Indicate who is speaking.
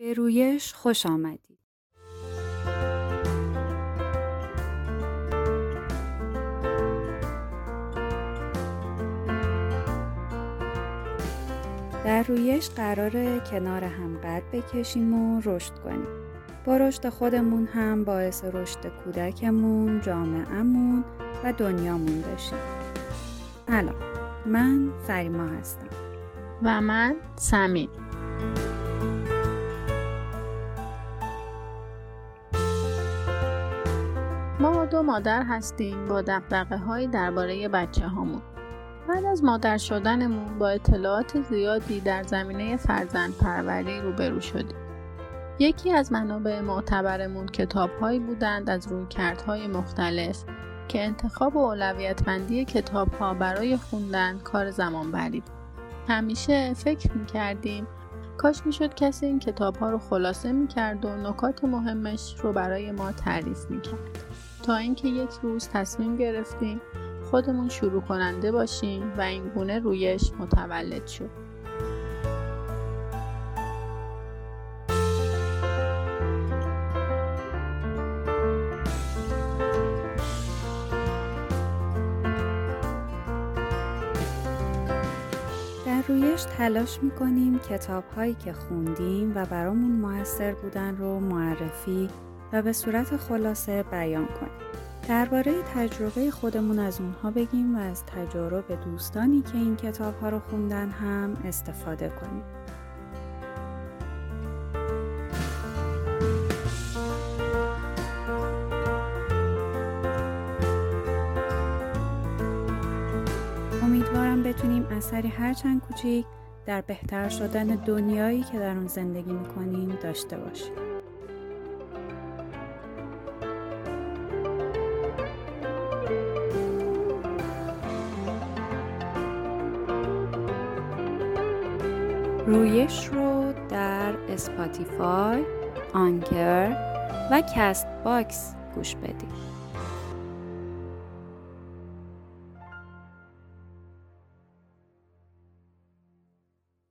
Speaker 1: به رویش خوش آمدید. در رویش قرار کنار هم قد بکشیم و رشد کنیم. با رشد خودمون هم باعث رشد کودکمون، جامعهمون و دنیامون بشیم. سلام من فریما هستم
Speaker 2: و من سمین دو مادر هستیم با دقدقه هایی درباره بچه هامون. بعد از مادر شدنمون با اطلاعات زیادی در زمینه فرزند پروری روبرو شدیم. یکی از منابع معتبرمون کتاب هایی بودند از رویکردهای مختلف که انتخاب و اولویت بندی کتاب ها برای خوندن کار زمان برید. همیشه فکر می کردیم کاش می شد کسی این کتاب ها رو خلاصه می کرد و نکات مهمش رو برای ما تعریف می کرد. تا اینکه یک روز تصمیم گرفتیم خودمون شروع کننده باشیم و این گونه رویش متولد شد.
Speaker 1: در رویش تلاش می‌کنیم کتاب هایی که خوندیم و برامون موثر بودن رو معرفی و به صورت خلاصه بیان کنیم. درباره تجربه خودمون از اونها بگیم و از تجارب دوستانی که این کتاب ها رو خوندن هم استفاده کنیم. امیدوارم بتونیم اثری هرچند کوچیک در بهتر شدن دنیایی که در اون زندگی می‌کنیم داشته باشیم. رویش رو در اسپاتیفای، آنکر و کست باکس گوش بدید.